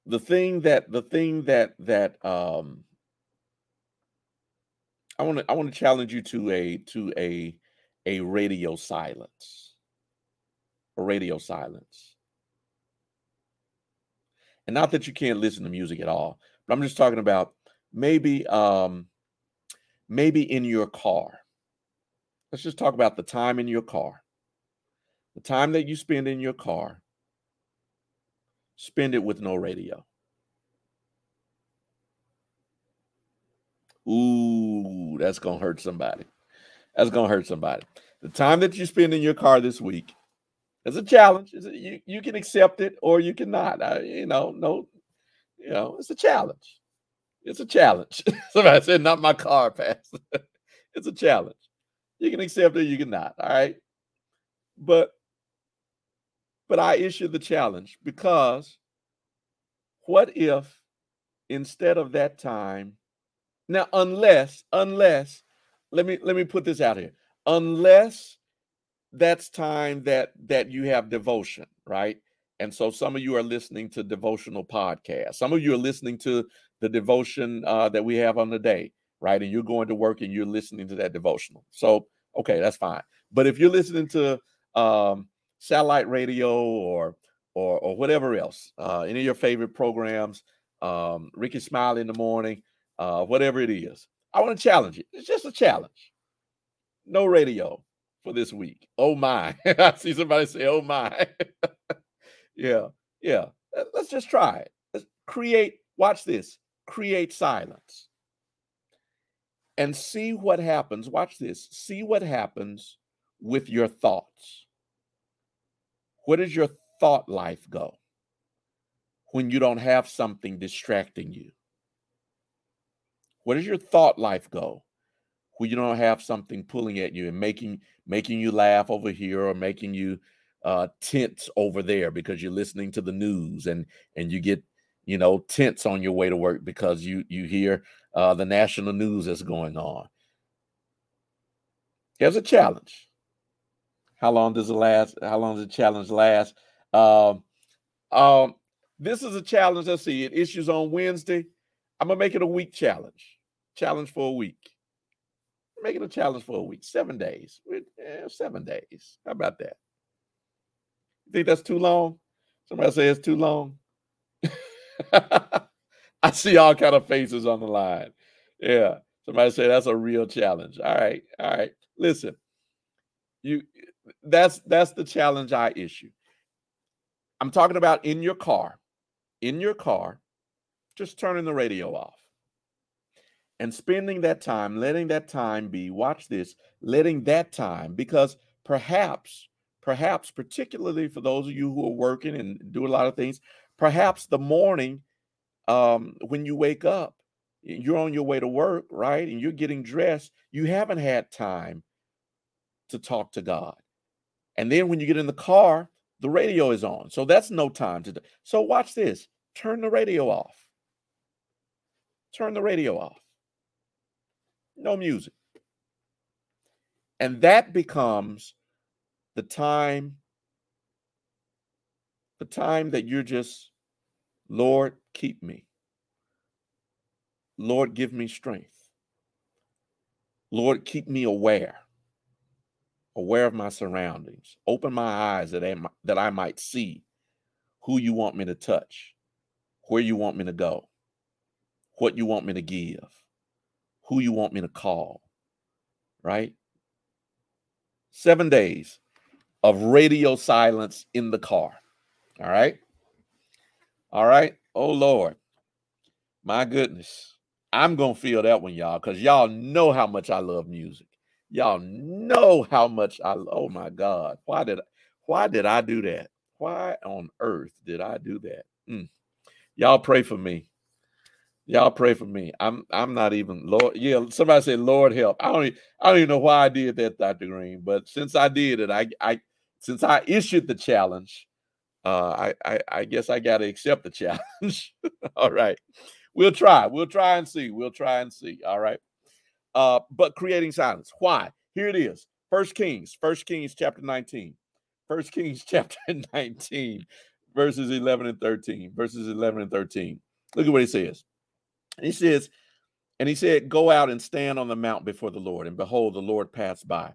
the thing that the thing that that um I want to I want to challenge you to a to a a radio silence. A radio silence. And not that you can't listen to music at all, but I'm just talking about maybe um maybe in your car Let's just talk about the time in your car. The time that you spend in your car, spend it with no radio. Ooh, that's going to hurt somebody. That's going to hurt somebody. The time that you spend in your car this week is a challenge. You, you can accept it or you cannot. I, you know, no, you know, it's a challenge. It's a challenge. Somebody said, not my car, Pastor. it's a challenge. You can accept it, you can not. All right. But but I issue the challenge because what if instead of that time, now unless, unless, let me let me put this out here. Unless that's time that that you have devotion, right? And so some of you are listening to devotional podcasts. Some of you are listening to the devotion uh, that we have on the day right? And you're going to work and you're listening to that devotional. So, okay, that's fine. But if you're listening to um, satellite radio or or or whatever else, uh, any of your favorite programs, um, Rickey Smiley in the morning, uh, whatever it is, I want to challenge you. It's just a challenge. No radio for this week. Oh my! I see somebody say, "Oh my." yeah, yeah. Let's just try it. Let's create. Watch this. Create silence and see what happens. Watch this. See what happens with your thoughts. Where does your thought life go when you don't have something distracting you? Where does your thought life go when you don't have something pulling at you and making making you laugh over here or making you uh, tense over there because you're listening to the news and and you get you know tense on your way to work because you you hear uh, the national news that's going on. Here's a challenge. How long does it last? How long does the challenge last? Um, um, this is a challenge. Let's see. It issues on Wednesday. I'm gonna make it a week challenge. Challenge for a week. Make it a challenge for a week. Seven days. Eh, seven days. How about that? You think that's too long? Somebody say it's too long. I see all kind of faces on the line. Yeah. Somebody say that's a real challenge. All right. All right. Listen. You that's that's the challenge I issue. I'm talking about in your car. In your car, just turning the radio off. And spending that time, letting that time be, watch this, letting that time, because perhaps, perhaps, particularly for those of you who are working and do a lot of things, perhaps the morning um, when you wake up, you're on your way to work, right? And you're getting dressed, you haven't had time to talk to God. And then when you get in the car, the radio is on. So that's no time to. do. So watch this. Turn the radio off. Turn the radio off. No music. And that becomes the time the time that you're just Lord, keep me. Lord, give me strength. Lord, keep me aware, aware of my surroundings. Open my eyes that I, that I might see who you want me to touch, where you want me to go, what you want me to give, who you want me to call, right? Seven days of radio silence in the car. All right. All right. Oh Lord. My goodness. I'm gonna feel that one, y'all, because y'all know how much I love music. Y'all know how much I oh my God. Why did I why did I do that? Why on earth did I do that? Mm. Y'all pray for me. Y'all pray for me. I'm I'm not even Lord. Yeah, somebody said Lord help. I don't even, I don't even know why I did that, Dr. Green. But since I did it, I I since I issued the challenge, uh, I, I, I guess I got to accept the challenge. All right, we'll try. We'll try and see. We'll try and see. All right. Uh, but creating silence. Why? Here it is. First Kings. First Kings chapter nineteen. First Kings chapter nineteen, verses eleven and thirteen. Verses eleven and thirteen. Look at what he says. He says, and he said, "Go out and stand on the mount before the Lord, and behold, the Lord passed by."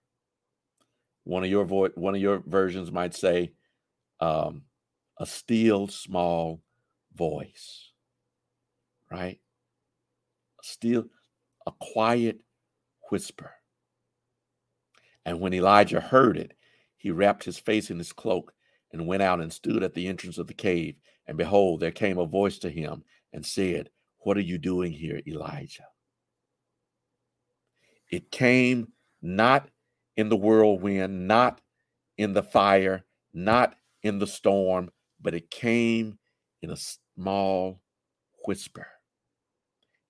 One of your vo- one of your versions might say, um, "A still small voice." Right? Still, a quiet whisper. And when Elijah heard it, he wrapped his face in his cloak and went out and stood at the entrance of the cave. And behold, there came a voice to him and said, What are you doing here, Elijah? It came not in the whirlwind, not in the fire, not in the storm, but it came in a small whisper.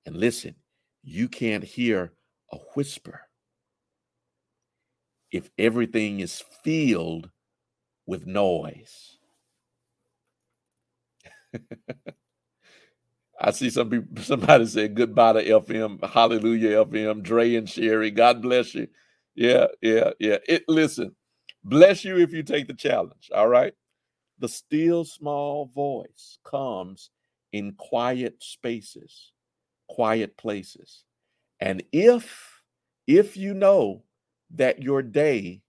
And listen, you can't hear a whisper if everything is filled with noise. I see some people, somebody said goodbye to FM, hallelujah, FM, Dre and Sherry. God bless you. Yeah, yeah, yeah. It listen, bless you if you take the challenge. All right. The still small voice comes in quiet spaces, quiet places. And if If you know that your day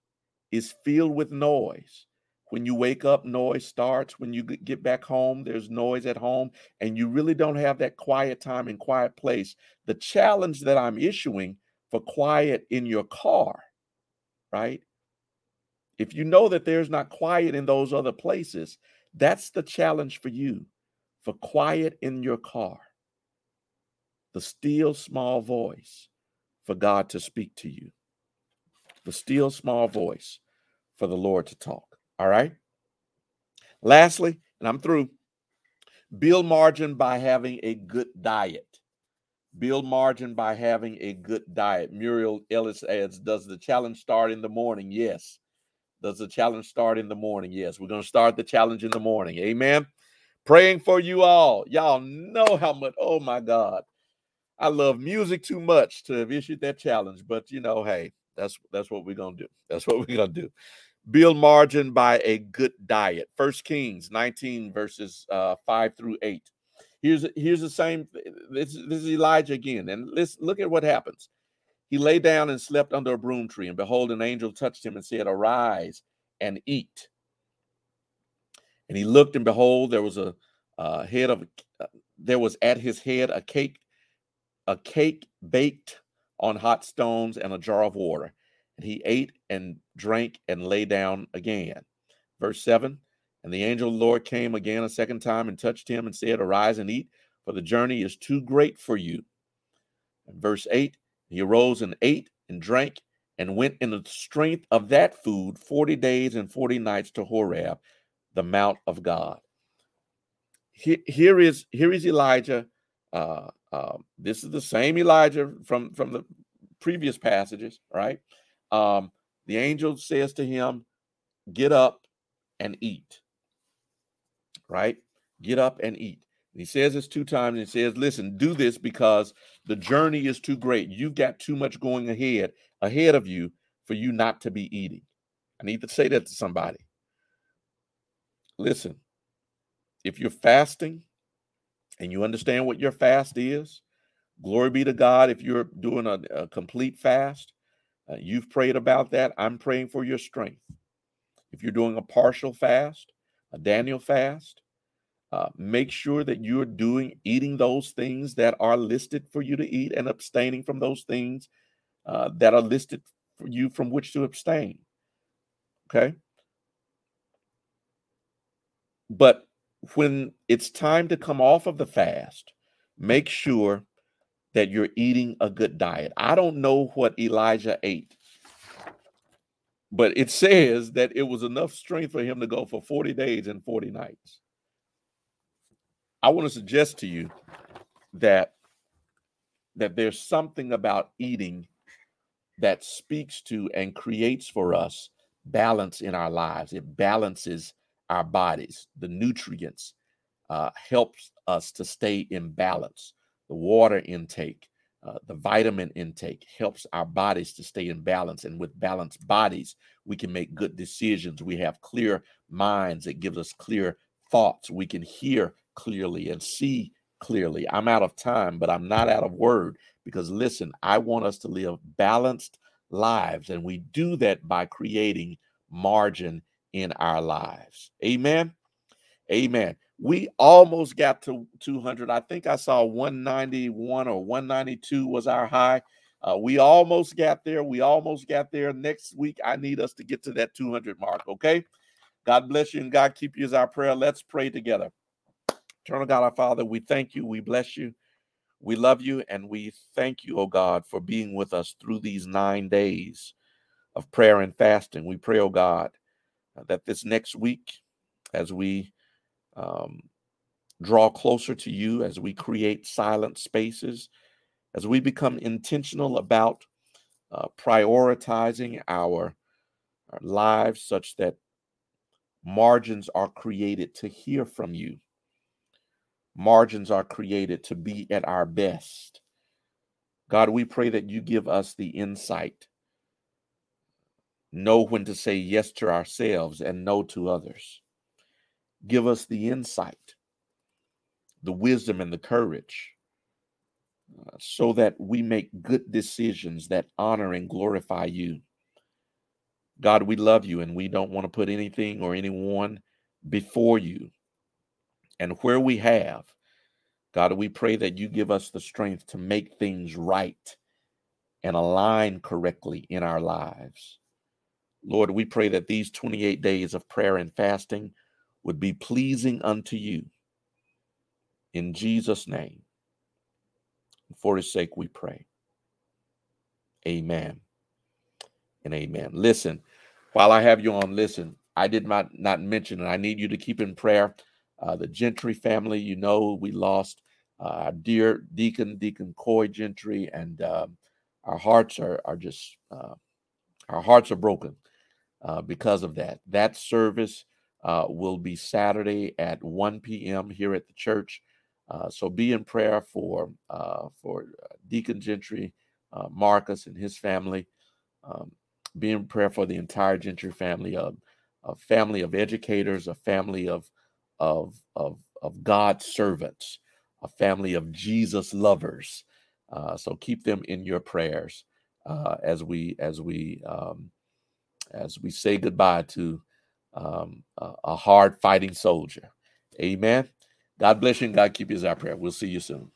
is filled with noise, when you wake up, noise starts. When you get back home, there's noise at home, and you really don't have that quiet time and quiet place. The challenge that I'm issuing for quiet in your car, right? If you know that there's not quiet in those other places, that's the challenge for you for quiet in your car. The still small voice for God to speak to you. The still small voice for the Lord to talk. All right. Lastly, and I'm through, build margin by having a good diet. Build margin by having a good diet. Muriel Ellis adds, Does the challenge start in the morning? Yes. Does the challenge start in the morning? Yes. We're going to start the challenge in the morning. Amen. Praying for you all. Y'all know how much, oh my God. I love music too much to have issued that challenge, but you know, hey, that's that's what we're gonna do. That's what we're gonna do build margin by a good diet. First Kings 19 verses uh, 5 through 8. Here's here's the same. This, this is Elijah again, and let's look at what happens. He lay down and slept under a broom tree, and behold, an angel touched him and said, "Arise and eat." And he looked, and behold, there was a head of uh, there was at his head a cake, a cake baked on hot stones and a jar of water. And he ate and drank and lay down again. Verse 7 And the angel of the Lord came again a second time and touched him and said, Arise and eat, for the journey is too great for you. And verse 8 He arose and ate and drank and went in the strength of that food 40 days and 40 nights to Horeb, the mount of God. Here is here is Elijah. Uh, uh, this is the same Elijah from from the previous passages, right? Um, the angel says to him, Get up and eat. Right? Get up and eat. And he says this two times and he says, Listen, do this because the journey is too great. You've got too much going ahead, ahead of you for you not to be eating. I need to say that to somebody. Listen, if you're fasting and you understand what your fast is, glory be to God if you're doing a, a complete fast uh, you've prayed about that. I'm praying for your strength. If you're doing a partial fast, a Daniel fast, uh, make sure that you're doing eating those things that are listed for you to eat and abstaining from those things uh, that are listed for you from which to abstain. Okay. But when it's time to come off of the fast, make sure that you're eating a good diet. I don't know what Elijah ate, but it says that it was enough strength for him to go for 40 days and 40 nights. I want to suggest to you that that there's something about eating that speaks to and creates for us balance in our lives. It balances our bodies. The nutrients uh, helps us to stay in balance the water intake, uh, the vitamin intake helps our bodies to stay in balance. And with balanced bodies, we can make good decisions. We have clear minds that gives us clear thoughts. We can hear clearly and see clearly. I'm out of time, but I'm not out of word because listen, I want us to live balanced lives. And we do that by creating margin in our lives. Amen. Amen. We almost got to 200. I think I saw 191 or 192 was our high. Uh, we almost got there. We almost got there. Next week, I need us to get to that 200 mark. Okay. God bless you and God keep you as our prayer. Let's pray together. Eternal God, our Father, we thank you. We bless you. We love you and we thank you, oh God, for being with us through these nine days of prayer and fasting. We pray, oh God, that this next week, as we um, draw closer to you as we create silent spaces, as we become intentional about uh, prioritizing our, our lives such that margins are created to hear from you. Margins are created to be at our best. God, we pray that you give us the insight, know when to say yes to ourselves and no to others give us the insight, the wisdom, and the courage, uh, so that we make good decisions that honor and glorify you. God, we love you and we don't want to put anything or anyone before you. And where we have, God, we pray that you give us the strength to make things right and align correctly in our lives. Lord, we pray that these 28 days of prayer and fasting would be pleasing unto you. In Jesus' name, for his sake, we pray. Amen and amen. Listen, while I have you on, listen, I did not, not mention, and I need you to keep in prayer uh, the Gentry family. You know, we lost uh, our dear Deacon, Deacon Coy Gentry, and um, our hearts are, are just, uh, our hearts are broken uh, because of that. That service uh, will be Saturday at 1 p.m. here at the church. Uh, so be in prayer for for Deacon Gentry, Marcus, and his family. Um, be in prayer for the entire Gentry family, a, a family of educators, a family of of of of God's servants, a family of Jesus lovers. Uh, so keep them in your prayers uh, as we as we um, as we say goodbye to um, a, a hard fighting soldier. Amen. God bless you and God keep you as our prayer. We'll see you soon.